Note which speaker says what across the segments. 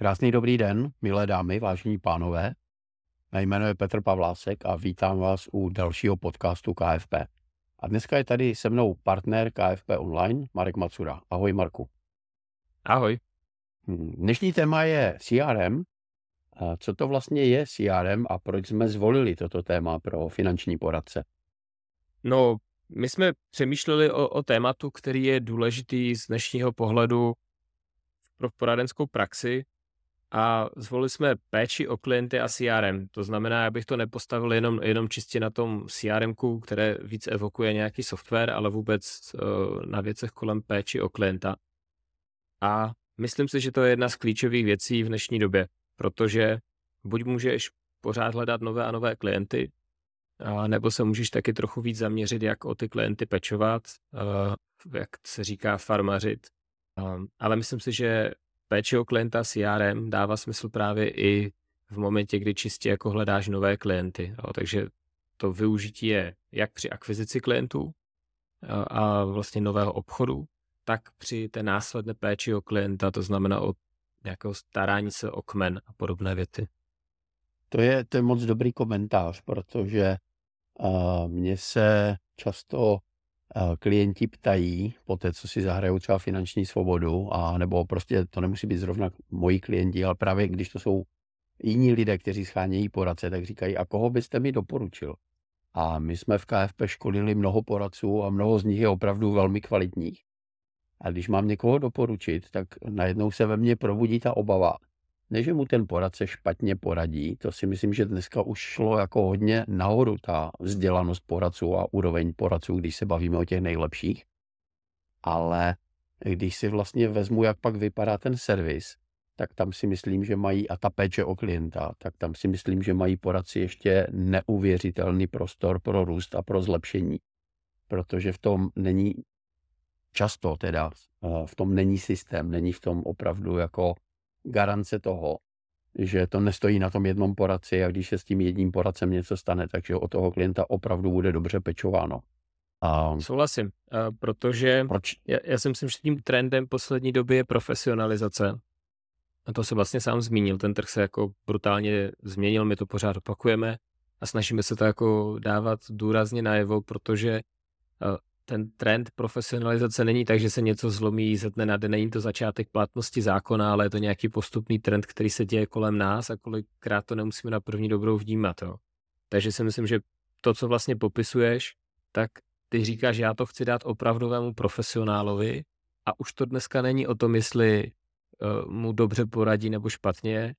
Speaker 1: Krásný dobrý den, milé dámy, vážení pánové. Mé jméno je Petr Pavlásek a vítám vás u dalšího podcastu KFP. A dneska je tady se mnou partner KFP Online, Marek Macura. Ahoj Marku.
Speaker 2: Ahoj.
Speaker 1: Hm, dnešní téma je CRM. Co to vlastně je CRM a proč jsme zvolili toto téma pro finanční poradce?
Speaker 2: No, my jsme přemýšleli o, o tématu, který je důležitý z dnešního pohledu pro poradenskou praxi a zvolili jsme péči o klienty a CRM. To znamená, abych to nepostavil jenom, jenom čistě na tom CRM, které víc evokuje nějaký software, ale vůbec uh, na věcech kolem péči o klienta. A myslím si, že to je jedna z klíčových věcí v dnešní době, protože buď můžeš pořád hledat nové a nové klienty, a nebo se můžeš taky trochu víc zaměřit, jak o ty klienty pečovat, uh, jak se říká farmařit. Um, ale myslím si, že péče o klienta CRM dává smysl právě i v momentě, kdy čistě jako hledáš nové klienty. Jo. Takže to využití je jak při akvizici klientů a, vlastně nového obchodu, tak při té následné péči o klienta, to znamená o nějakého starání se o kmen a podobné věci.
Speaker 1: To je, to je moc dobrý komentář, protože uh, mně se často klienti ptají po té, co si zahrajou třeba finanční svobodu, a nebo prostě to nemusí být zrovna moji klienti, ale právě když to jsou jiní lidé, kteří schánějí poradce, tak říkají, a koho byste mi doporučil? A my jsme v KFP školili mnoho poradců a mnoho z nich je opravdu velmi kvalitních. A když mám někoho doporučit, tak najednou se ve mně probudí ta obava, ne, že mu ten poradce špatně poradí, to si myslím, že dneska už šlo jako hodně nahoru ta vzdělanost poradců a úroveň poradců, když se bavíme o těch nejlepších. Ale když si vlastně vezmu, jak pak vypadá ten servis, tak tam si myslím, že mají, a ta péče o klienta, tak tam si myslím, že mají poradci ještě neuvěřitelný prostor pro růst a pro zlepšení. Protože v tom není často teda, eh, v tom není systém, není v tom opravdu jako garance toho, že to nestojí na tom jednom poradci a když se s tím jedním poradcem něco stane, takže o toho klienta opravdu bude dobře pečováno.
Speaker 2: A... Souhlasím, protože Proč? Já, já si myslím, že tím trendem poslední doby je profesionalizace. A to se vlastně sám zmínil, ten trh se jako brutálně změnil, my to pořád opakujeme a snažíme se to jako dávat důrazně najevo, protože ten trend profesionalizace není tak, že se něco zlomí ze dne na den, není to začátek platnosti zákona, ale je to nějaký postupný trend, který se děje kolem nás a kolikrát to nemusíme na první dobrou vnímat. Jo. Takže si myslím, že to, co vlastně popisuješ, tak ty říkáš, já to chci dát opravdovému profesionálovi a už to dneska není o tom, jestli uh, mu dobře poradí nebo špatně.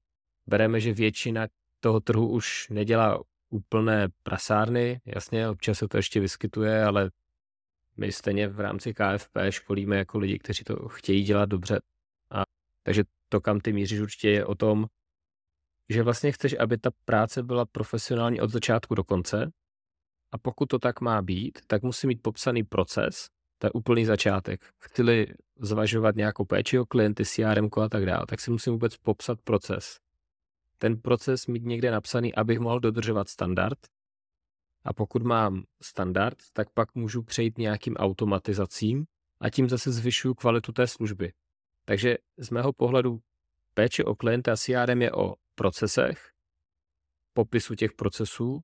Speaker 2: Bereme, že většina toho trhu už nedělá úplné prasárny, jasně, občas se to ještě vyskytuje, ale my stejně v rámci KFP školíme jako lidi, kteří to chtějí dělat dobře. A, takže to, kam ty míříš, určitě je o tom, že vlastně chceš, aby ta práce byla profesionální od začátku do konce. A pokud to tak má být, tak musí mít popsaný proces, to je úplný začátek. Chci-li zvažovat nějakou péči o klienty, CRM a tak dále, tak si musím vůbec popsat proces. Ten proces mít někde napsaný, abych mohl dodržovat standard, a pokud mám standard, tak pak můžu přejít nějakým automatizacím a tím zase zvyšuju kvalitu té služby. Takže z mého pohledu péče o klienta CRM je o procesech, popisu těch procesů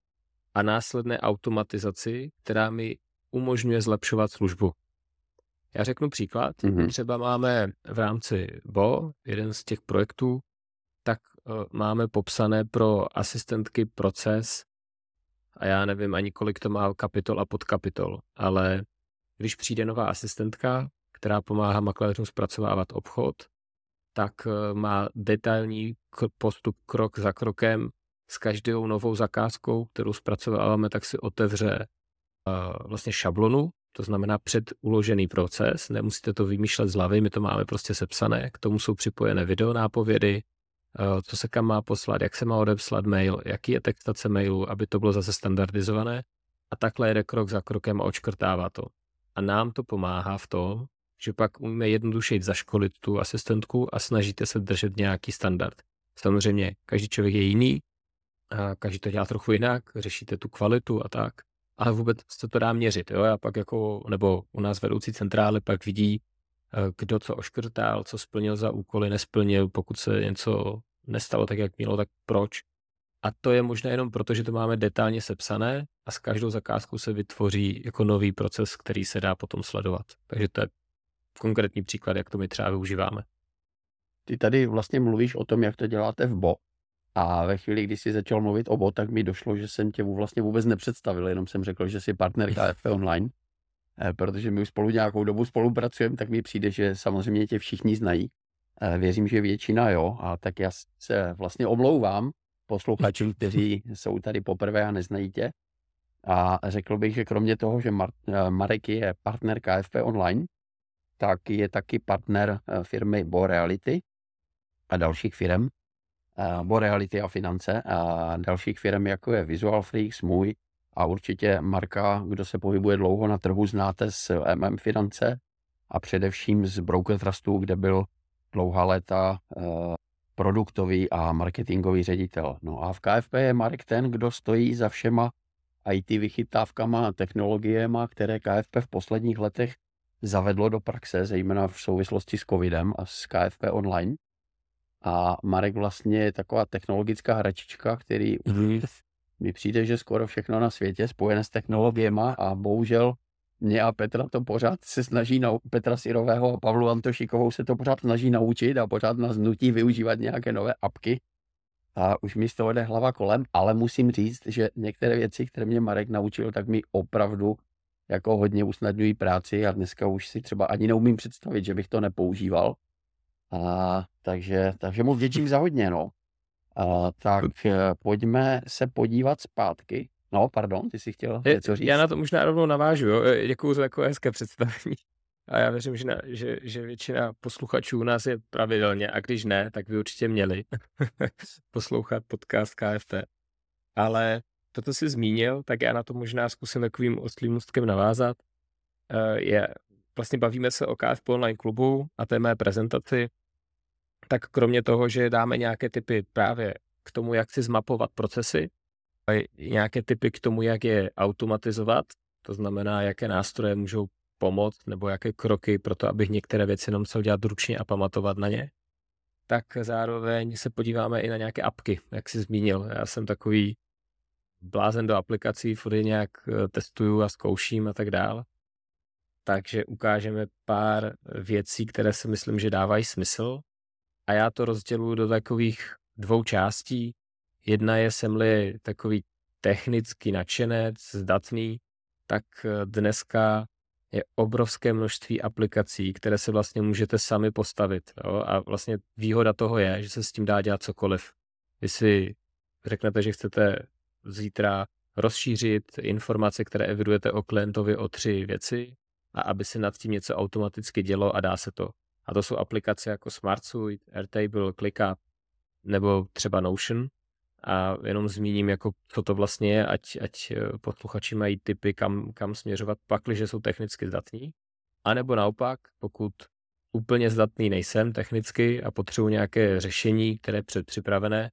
Speaker 2: a následné automatizaci, která mi umožňuje zlepšovat službu. Já řeknu příklad. Mm-hmm. Třeba máme v rámci BO, jeden z těch projektů, tak uh, máme popsané pro asistentky proces a já nevím ani kolik to má kapitol a podkapitol, ale když přijde nová asistentka, která pomáhá makléřům zpracovávat obchod, tak eh, má detailní postup krok za krokem s každou novou zakázkou, kterou zpracováváme, tak si otevře uh, vlastně šablonu, to znamená předuložený proces, nemusíte to vymýšlet z hlavy, my to máme prostě sepsané, k tomu jsou připojené videonápovědy, Eh, co se kam má poslat, jak se má odepslat mail, jaký je textace mailu, aby to bylo zase standardizované. A takhle jede krok za krokem a očkrtává to. A nám to pomáhá v tom, že pak umíme jednodušeji zaškolit tu asistentku a snažíte se držet nějaký standard. Samozřejmě, každý člověk je jiný, a každý to dělá trochu jinak, řešíte tu kvalitu a tak, ale vůbec se to dá měřit. Jo? Já pak jako, nebo u nás vedoucí centrály pak vidí, kdo co oškrtal, co splnil za úkoly, nesplnil, pokud se něco nestalo tak, jak mělo, tak proč. A to je možné jenom proto, že to máme detailně sepsané a s každou zakázkou se vytvoří jako nový proces, který se dá potom sledovat. Takže to je konkrétní příklad, jak to my třeba využíváme.
Speaker 1: Ty tady vlastně mluvíš o tom, jak to děláte v Bo. A ve chvíli, kdy jsi začal mluvit o Bo, tak mi došlo, že jsem tě vlastně vůbec nepředstavil, jenom jsem řekl, že jsi partner KFP Online. Eh, protože my už spolu nějakou dobu spolupracujeme, tak mi přijde, že samozřejmě tě všichni znají. Eh, věřím, že většina jo, a tak já se vlastně omlouvám posluchačům, kteří jsou tady poprvé a neznají tě. A řekl bych, že kromě toho, že eh, Marek je partner KFP Online, tak je taky partner firmy Bo Reality a dalších firm. Bo Reality a finance a dalších firm, jako je Visual Freaks, můj, a určitě Marka, kdo se pohybuje dlouho na trhu, znáte z MM Finance a především z Broker Trustu, kde byl dlouhá léta eh, produktový a marketingový ředitel. No a v KFP je Marek ten, kdo stojí za všema IT vychytávkama a technologiemi, které KFP v posledních letech zavedlo do praxe, zejména v souvislosti s covidem a s KFP online. A Marek vlastně je taková technologická hračička, který mm mi přijde, že skoro všechno na světě spojené s technologiemi a bohužel mě a Petra to pořád se snaží, na, Petra Sirového a Pavlu Antošikovou se to pořád snaží naučit a pořád nás nutí využívat nějaké nové apky. A už mi z toho jde hlava kolem, ale musím říct, že některé věci, které mě Marek naučil, tak mi opravdu jako hodně usnadňují práci a dneska už si třeba ani neumím představit, že bych to nepoužíval. A, takže, takže mu vděčím za hodně, no. Uh, tak uh, pojďme se podívat zpátky. No, pardon, ty jsi chtěl něco říct?
Speaker 2: Já na to možná rovnou navážu. Jo? E, Děkuji za takové hezké představení. A já věřím, že, na, že, že většina posluchačů u nás je pravidelně a když ne, tak by určitě měli poslouchat podcast KFT. Ale toto si zmínil, tak já na to možná zkusím takovým ostlým můstkem navázat. Uh, je, vlastně bavíme se o KFP online klubu a té mé prezentaci tak kromě toho, že dáme nějaké typy právě k tomu, jak si zmapovat procesy, a nějaké typy k tomu, jak je automatizovat, to znamená, jaké nástroje můžou pomoct, nebo jaké kroky pro to, abych některé věci jenom musel dělat ručně a pamatovat na ně, tak zároveň se podíváme i na nějaké apky, jak jsi zmínil. Já jsem takový blázen do aplikací, furt je nějak eh, testuju a zkouším a tak dál. Takže ukážeme pár věcí, které si myslím, že dávají smysl a já to rozděluji do takových dvou částí. Jedna je, jsem-li takový technicky nadšenec, zdatný, tak eh, dneska je obrovské množství aplikací, které se vlastně můžete sami postavit. Jo? A vlastně výhoda toho je, že se s tím dá dělat cokoliv. Vy si řeknete, že chcete zítra rozšířit informace, které evidujete o klientovi o tři věci a aby se nad tím něco automaticky dělo a dá se to. A to jsou aplikace jako SmartSuite, Airtable, ClickUp nebo třeba Notion. A jenom zmíním, jako, co to vlastně je, ať, ať eh, posluchači mají typy, kam, kam směřovat, pakliže jsou technicky zdatní. A nebo naopak, pokud úplně zdatný nejsem technicky a potřebuji nějaké řešení, které je předpřipravené,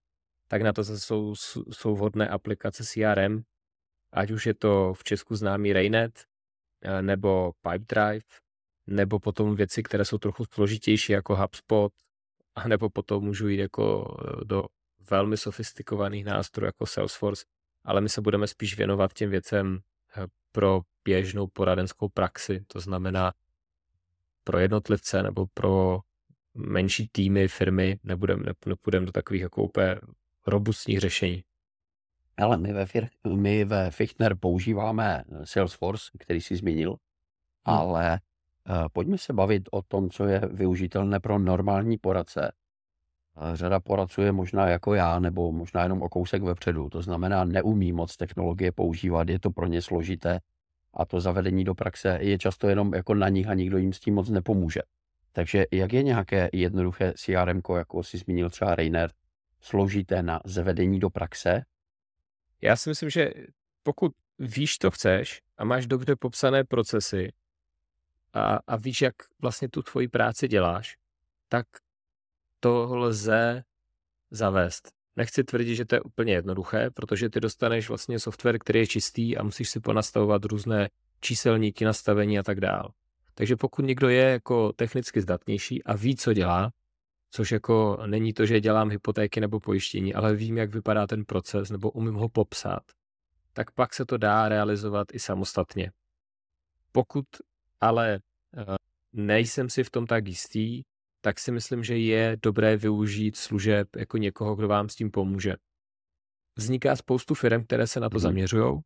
Speaker 2: tak na to zase jsou, jsou vhodné aplikace CRM, ať už je to v Česku známý Raynet eh, nebo Pipedrive, nebo potom věci, které jsou trochu složitější jako HubSpot, a nebo potom můžu jít jako eh, do velmi sofistikovaných nástrojů jako Salesforce, ale my se budeme spíš věnovat těm věcem eh, pro běžnou poradenskou praxi, to znamená pro jednotlivce nebo pro menší týmy, firmy, nebudeme nepůjdem do takových jako úplně robustních řešení.
Speaker 1: Ale my ve, Fir- my ve Fichtner používáme Salesforce, který jsi zmínil, hmm. ale Eh, pojďme se bavit o tom, co je využitelné pro normální poradce. Eh, řada poradců je možná jako já, nebo možná jenom o kousek vepředu. To znamená, neumí moc technologie používat, je to pro ně složité a to zavedení do praxe je často jenom jako na nich a nikdo jim s tím moc nepomůže. Takže jak je nějaké jednoduché CRM, jako si zmínil třeba Rainer, složité na zavedení do praxe?
Speaker 2: Já si myslím, že pokud víš, co chceš a máš dobře popsané procesy, a, a víš, jak vlastně tu tvoji práci děláš, tak to lze zavést. Nechci tvrdit, že to je úplně jednoduché, protože ty dostaneš vlastně software, který je čistý a musíš si ponastavovat různé číselníky, nastavení a tak dál. Takže pokud někdo je jako technicky zdatnější a ví, co dělá, což jako není to, že dělám hypotéky nebo pojištění, ale vím, jak vypadá ten proces nebo umím ho popsat, tak pak se to dá realizovat i samostatně. Pokud ale eh, nejsem si v tom tak jistý, tak si myslím, že je dobré využít služeb jako někoho, kdo vám s tím pomůže. Vzniká spoustu firm, které se na to mm. zaměřují.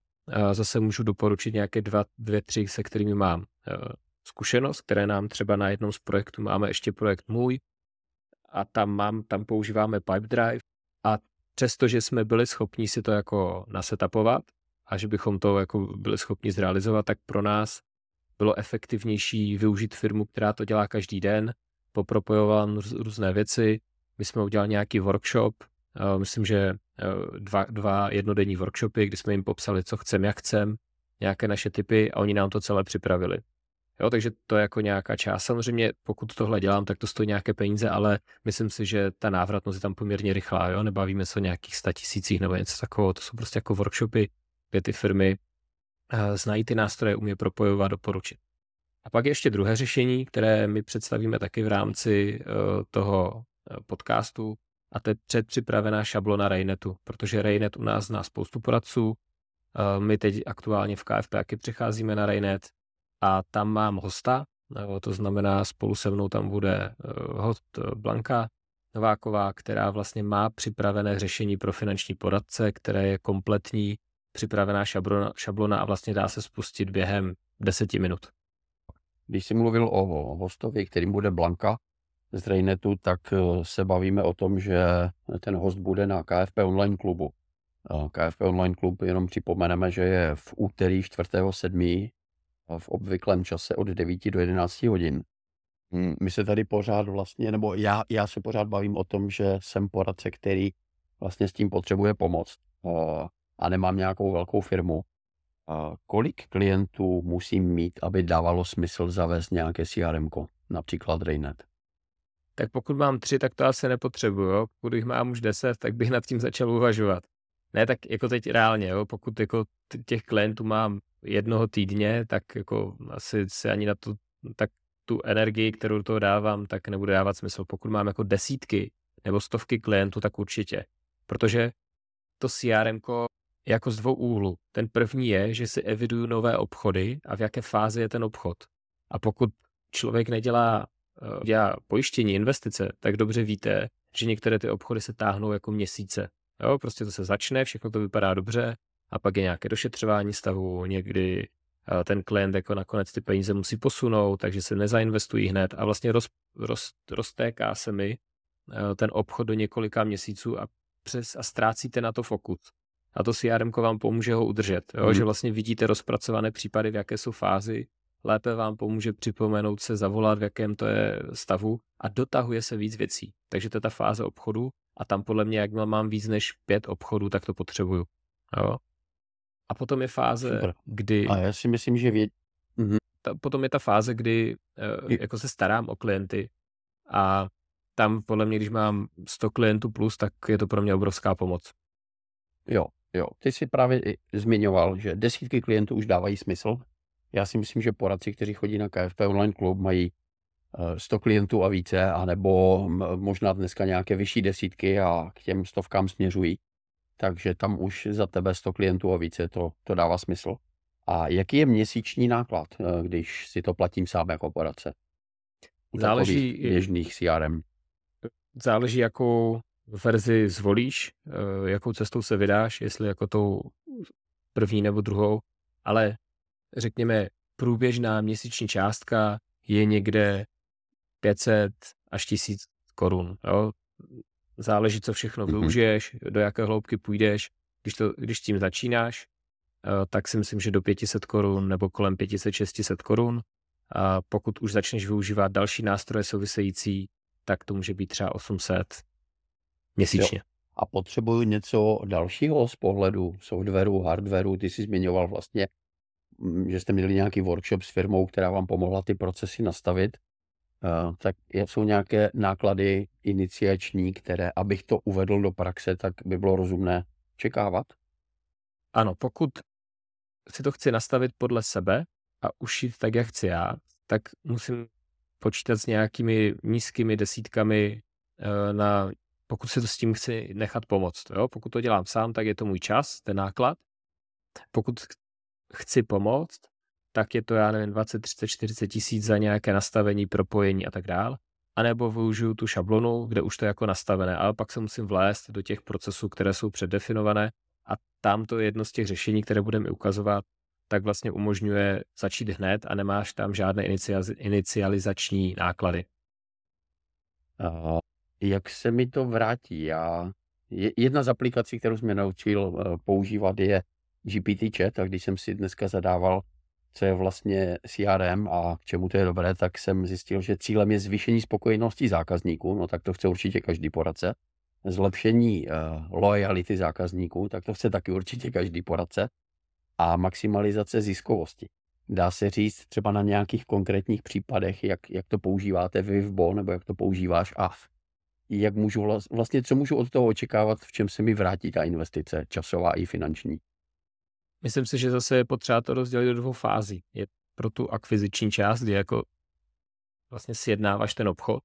Speaker 2: Zase můžu doporučit nějaké dva, dvě, tři, se kterými mám eh, zkušenost, které nám třeba na jednom z projektů máme ještě projekt můj a tam mám, tam používáme Pipedrive a přestože jsme byli schopni si to jako nasetapovat a že bychom to jako byli schopni zrealizovat, tak pro nás bylo efektivnější využít firmu, která to dělá každý den, popropojoval různé věci. My jsme udělali nějaký workshop, myslím, že dva, dva jednodenní workshopy, kdy jsme jim popsali, co chcem, jak chcem, nějaké naše typy a oni nám to celé připravili. Jo, takže to je jako nějaká část. Samozřejmě, pokud tohle dělám, tak to stojí nějaké peníze, ale myslím si, že ta návratnost je tam poměrně rychlá. Jo? Nebavíme se o nějakých sta tisících nebo něco takového. To jsou prostě jako workshopy, kde ty firmy znají ty nástroje, umí propojovat, doporučit. A pak je ještě druhé řešení, které my představíme taky v rámci uh, toho eh, podcastu, a to je předpřipravená šablona Raynetu, protože Raynet u nás zná spoustu poradců. My teď aktuálně v KFP taky přecházíme na Raynet a tam mám hosta, to znamená spolu se mnou tam bude host Blanka Nováková, která vlastně má připravené řešení pro finanční poradce, které je kompletní, připravená šablona, šablona a vlastně dá se spustit během deseti minut.
Speaker 1: Když jsi mluvil o hostovi, kterým bude Blanka z Rejnetu, tak eh, se bavíme o tom, že ten host bude na KFP online klubu. KFP online klub, jenom připomeneme, že je v úterý 4.7. v obvyklém čase od 9 do 11 hodin. Hm, my se tady pořád vlastně, nebo já, já se pořád bavím o tom, že jsem poradce, který vlastně s tím potřebuje pomoc a nemám nějakou velkou firmu kolik klientů musím mít, aby dávalo smysl zavést nějaké CRM, například Raynet?
Speaker 2: Tak pokud mám tři, tak to asi nepotřebuju. Pokud jich mám už deset, tak bych nad tím začal uvažovat. Ne, tak jako teď reálně, jo? pokud jako těch klientů mám jednoho týdně, tak jako asi se ani na tu, tak tu energii, kterou toho dávám, tak nebude dávat smysl. Pokud mám jako desítky nebo stovky klientů, tak určitě. Protože to CRM jako z dvou úhlů. Ten první je, že si eviduju nové obchody a v jaké fázi je ten obchod. A pokud člověk nedělá eh, dělá pojištění, investice, tak dobře víte, že některé ty obchody se táhnou jako měsíce. Jo, prostě to se začne, všechno to vypadá dobře a pak je nějaké došetřování stavu, někdy eh, ten klient jako nakonec ty peníze musí posunout, takže se nezainvestují hned a vlastně roz, roz, roztéká se mi eh, ten obchod do několika měsíců a, přes, a ztrácíte na to fokus a to CRM vám pomůže ho udržet. Jo? Hmm. Že vlastně vidíte rozpracované případy, v jaké jsou fázi, lépe vám pomůže připomenout se, zavolat, v jakém to je stavu a dotahuje se víc věcí. Takže to je ta fáze obchodu a tam podle mě, jak mám víc než pět obchodů, tak to potřebuju. Jo? A potom je fáze, Super. kdy...
Speaker 1: A já si myslím, že věd...
Speaker 2: Mhm. Ta, potom je ta fáze, kdy uh, jako se starám o klienty a tam podle mě, když mám 100 klientů plus, tak je to pro mě obrovská pomoc.
Speaker 1: Jo, Jo, ty jsi právě zmiňoval, že desítky klientů už dávají smysl. Já si myslím, že poradci, kteří chodí na KFP online klub, mají 100 eh, klientů a více, anebo možná dneska nějaké vyšší desítky a k těm stovkám směřují. Takže tam už za tebe 100 klientů a více, to, to dává smysl. A jaký je měsíční náklad, eh, když si to platím sám jako poradce?
Speaker 2: záleží,
Speaker 1: běžných CRM.
Speaker 2: Záleží, jakou verzi zvolíš, eh, jakou cestou se vydáš, jestli jako tou první nebo druhou, ale řekněme, průběžná měsíční částka je někde 500 až 1000 korun. Jo? Záleží, co všechno mhm. využiješ, do jaké hloubky půjdeš. Když, to, když tím začínáš, eh, tak si myslím, že do 500 korun nebo kolem 500-600 korun. A pokud už začneš využívat další nástroje související, tak to může být třeba 800 měsíčně. Jo.
Speaker 1: A potřebuju něco dalšího z pohledu softwaru, hardwaru. Ty jsi zmiňoval vlastně, mm, že jste měli nějaký workshop s firmou, která vám pomohla ty procesy nastavit. Uh, tak jsou nějaké náklady iniciační, které, abych to uvedl do praxe, tak by bylo rozumné čekávat?
Speaker 2: Ano, pokud si to chci nastavit podle sebe a ušít tak, jak chci já, tak musím počítat s nějakými nízkými desítkami eh, na, pokud si to s tím chci nechat pomoct. Jo? Pokud to dělám sám, tak je to můj čas, ten náklad. Pokud chci pomoct, tak je to, já nevím, 20, 30, 40 tisíc za nějaké nastavení, propojení a tak dál. A nebo využiju tu šablonu, kde už to je jako nastavené, ale pak se musím vlézt do těch procesů, které jsou předdefinované a tam to je jedno z těch řešení, které budeme ukazovat, tak vlastně umožňuje začít hned a nemáš tam žádné inicializační náklady.
Speaker 1: Jak se mi to vrátí? Já, jedna z aplikací, kterou jsme naučil uh, používat, je GPT chat a když jsem si dneska zadával, co je vlastně CRM a k čemu to je dobré, tak jsem zjistil, že cílem je zvýšení spokojenosti zákazníků, no tak to chce určitě každý poradce. Zlepšení uh, lojality zákazníků, tak to chce taky určitě každý poradce a maximalizace ziskovosti. Dá se říct třeba na nějakých konkrétních případech, jak, jak to používáte vy v Bo, nebo jak to používáš a jak můžu vlastně, co můžu od toho očekávat, v čem se mi vrátí ta investice, časová i finanční.
Speaker 2: Myslím si, že zase je potřeba to rozdělit do dvou fází. Je pro tu akviziční část, kdy jako vlastně sjednáváš ten obchod.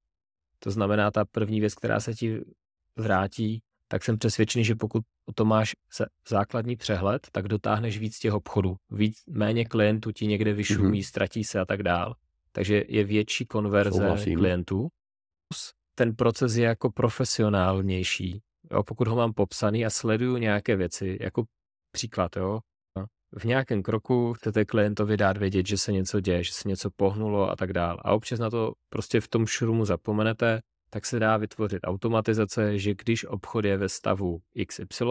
Speaker 2: To znamená, ta první věc, která se ti vrátí, tak jsem přesvědčený, že pokud o to máš základní přehled, tak dotáhneš víc těch obchodů. Víc, méně klientů ti někde vyšumí, mm-hmm. ztratí se a tak dál. Takže je větší konverze Souhlasím. klientů. Ten proces je jako profesionálnější. Jo, pokud ho mám popsaný a sleduju nějaké věci, jako příklad, jo, v nějakém kroku chcete klientovi dát vědět, že se něco děje, že se něco pohnulo a tak dál. A občas na to prostě v tom šrumu zapomenete, tak se dá vytvořit automatizace, že když obchod je ve stavu XY,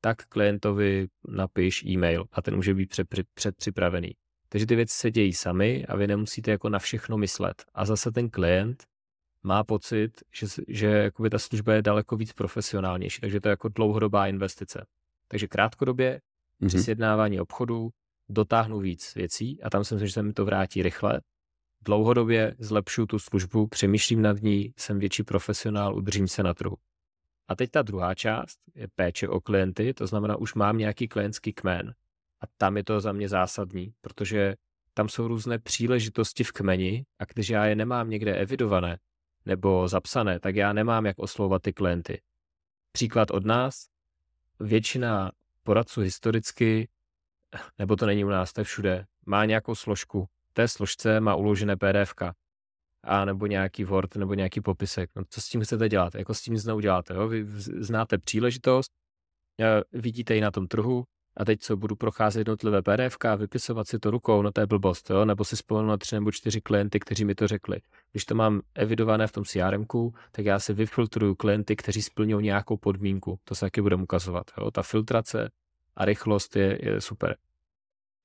Speaker 2: tak klientovi napiš e-mail a ten může být předpřipravený. Takže ty věci se dějí sami a vy nemusíte jako na všechno myslet. A zase ten klient má pocit, že, že jakoby ta služba je daleko víc profesionálnější, takže to je jako dlouhodobá investice. Takže krátkodobě mm-hmm. při sjednávání obchodu dotáhnu víc věcí a tam si myslím, že se mi to vrátí rychle dlouhodobě zlepšuju tu službu, přemýšlím nad ní, jsem větší profesionál, udržím se na trhu. A teď ta druhá část je péče o klienty, to znamená, už mám nějaký klientský kmen a tam je to za mě zásadní, protože tam jsou různé příležitosti v kmeni a když já je nemám někde evidované nebo zapsané, tak já nemám jak oslovovat ty klienty. Příklad od nás, většina poradců historicky, nebo to není u nás, to je všude, má nějakou složku té složce má uložené PDF, a nebo nějaký Word, nebo nějaký popisek. No, co s tím chcete dělat? Jako s tím nic neuděláte. Jo? Vy znáte příležitost, vidíte ji na tom trhu, a teď co, budu procházet jednotlivé PDF, vypisovat si to rukou, no to je blbost, jo? nebo si spomenu na tři nebo čtyři klienty, kteří mi to řekli. Když to mám evidované v tom CRM, tak já si vyfiltruju klienty, kteří splňují nějakou podmínku. To se taky budeme ukazovat. Jo? Ta filtrace a rychlost je, je super.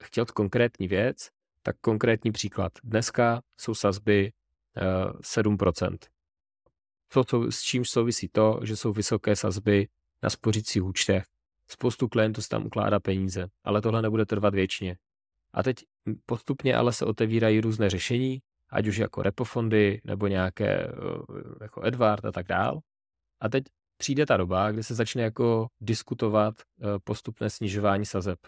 Speaker 2: Chtěl konkrétní věc, tak konkrétní příklad. Dneska jsou sazby uh, 7%. To, to, s čím souvisí to, že jsou vysoké sazby na spořících účtech. Spoustu klientů tam ukládá peníze, ale tohle nebude trvat věčně. A teď postupně ale se otevírají různé řešení, ať už jako repofondy, nebo nějaké jako Edward a tak dál. A teď přijde ta doba, kdy se začne jako diskutovat eh, postupné snižování sazeb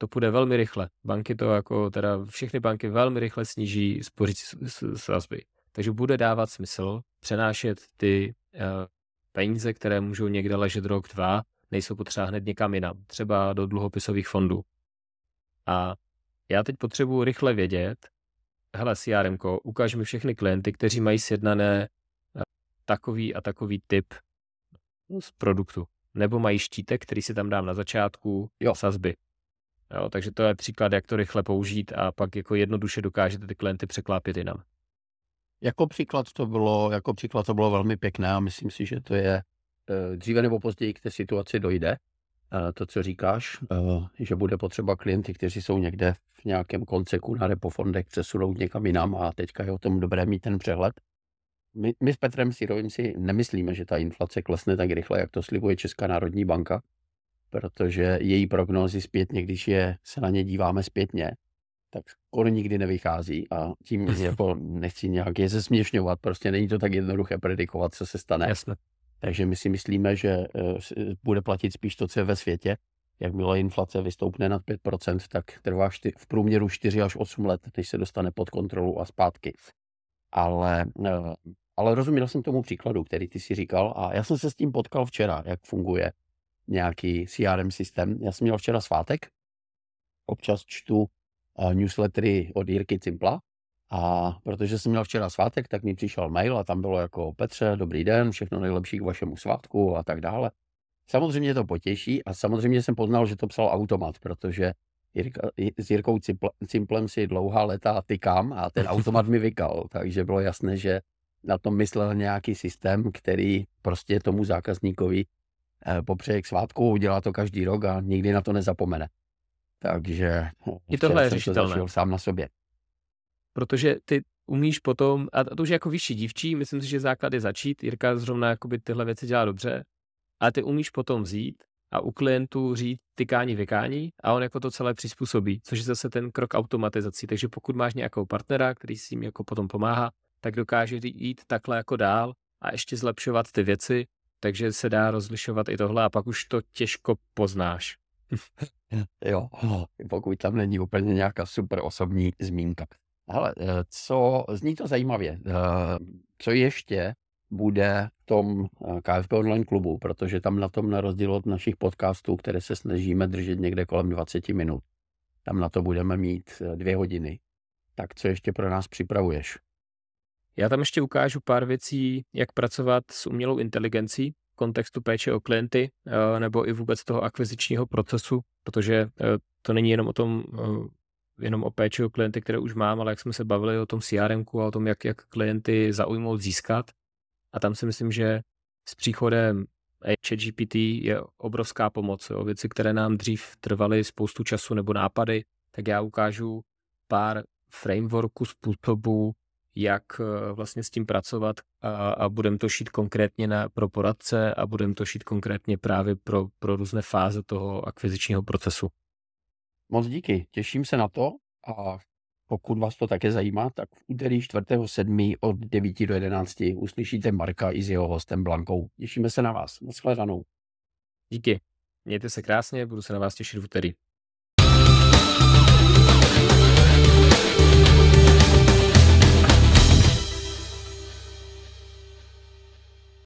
Speaker 2: to půjde velmi rychle. Banky to jako, teda všechny banky velmi rychle sníží spořící sazby. Takže bude dávat smysl přenášet ty uh, peníze, které můžou někde ležet rok, dva, nejsou potřeba hned někam jinam, třeba do dluhopisových fondů. A já teď potřebuji rychle vědět, hele CRM, ukáž mi všechny klienty, kteří mají sjednané uh, takový a takový typ z produktu. Nebo mají štítek, který si tam dám na začátku, jo. sazby. Jo, takže to je příklad, jak to rychle použít a pak jako jednoduše dokážete ty klienty překlápět jinam.
Speaker 1: Jako příklad to bylo, jako příklad to bylo velmi pěkné a myslím si, že to je eh, dříve nebo později k té situaci dojde. Eh, to, co říkáš, eh, že bude potřeba klienty, kteří jsou někde v nějakém konceku na repofondech přesunout někam jinam a teďka je o tom dobré mít ten přehled. My, my s Petrem Sirovým si nemyslíme, že ta inflace klesne tak rychle, jak to slibuje Česká národní banka protože její prognózy zpětně, když je, se na ně díváme zpětně, tak skoro nikdy nevychází a tím jako nechci nějak je zesměšňovat, prostě není to tak jednoduché predikovat, co se stane.
Speaker 2: Jasne.
Speaker 1: Takže my si myslíme, že eh, bude platit spíš to, co je ve světě. jakmile inflace vystoupne nad 5%, tak trvá v průměru 4 až 8 let, než se dostane pod kontrolu a zpátky. Ale, eh, ale rozuměl jsem tomu příkladu, který ty si říkal a já jsem se s tím potkal včera, jak funguje nějaký CRM systém. Já jsem měl včera svátek, občas čtu eh, newslettery od Jirky Cimpla a protože jsem měl včera svátek, tak mi přišel mail a tam bylo jako Petře, dobrý den, všechno nejlepší k vašemu svátku a tak dále. Samozřejmě to potěší a samozřejmě jsem poznal, že to psal automat, protože Jirka, s Jirkou Cimplem si dlouhá leta tykám a ten automat mi vykal, takže bylo jasné, že na tom myslel nějaký systém, který prostě tomu zákazníkovi eh, popřeje k svátku, udělá to každý rok a nikdy na to nezapomene. Takže
Speaker 2: I tohle je řešitelné.
Speaker 1: Sám na sobě.
Speaker 2: Protože ty umíš potom, a to už je jako vyšší dívčí, myslím si, že základ je začít, Jirka zrovna jakoby tyhle věci dělá dobře, ale ty umíš potom vzít a u klientů říct tykání, vykání a on jako to celé přizpůsobí, což je zase ten krok automatizací. Takže pokud máš nějakou partnera, který si jim jako potom pomáhá, tak dokáže jít takhle jako dál a ještě zlepšovat ty věci, takže se dá rozlišovat i tohle a pak už to těžko poznáš.
Speaker 1: jo, pokud tam není úplně nějaká super osobní zmínka. Hele, eh, co, zní to zajímavě, eh, co ještě bude v tom eh, KFP online klubu, protože tam na tom na rozdíl od našich podcastů, které se snažíme držet někde kolem 20 minut, tam na to budeme mít dvě hodiny. Tak co ještě pro nás připravuješ?
Speaker 2: Já tam ještě ukážu pár věcí, jak pracovat s umělou inteligencí v kontextu péče o klienty nebo i vůbec toho akvizičního procesu, protože to není jenom o tom jenom o péči o klienty, které už mám, ale jak jsme se bavili o tom CRM a o tom, jak, jak klienty zaujmout, získat. A tam si myslím, že s příchodem ChatGPT je obrovská pomoc. Jo. Věci, které nám dřív trvaly spoustu času nebo nápady, tak já ukážu pár frameworků, způsobů, jak eh, vlastně s tím pracovat a, a budeme to šít konkrétně na, pro poradce a budeme to šít konkrétně právě pro, pro různé fáze toho akvizičního procesu.
Speaker 1: Moc díky, těším se na to a pokud vás to také zajímá, tak v úterý 4.7. od 9 do 11 uslyšíte Marka i s jeho hostem Blankou. Těšíme se na vás. Naschledanou.
Speaker 2: Díky. Mějte se krásně, budu se na vás těšit v úterý.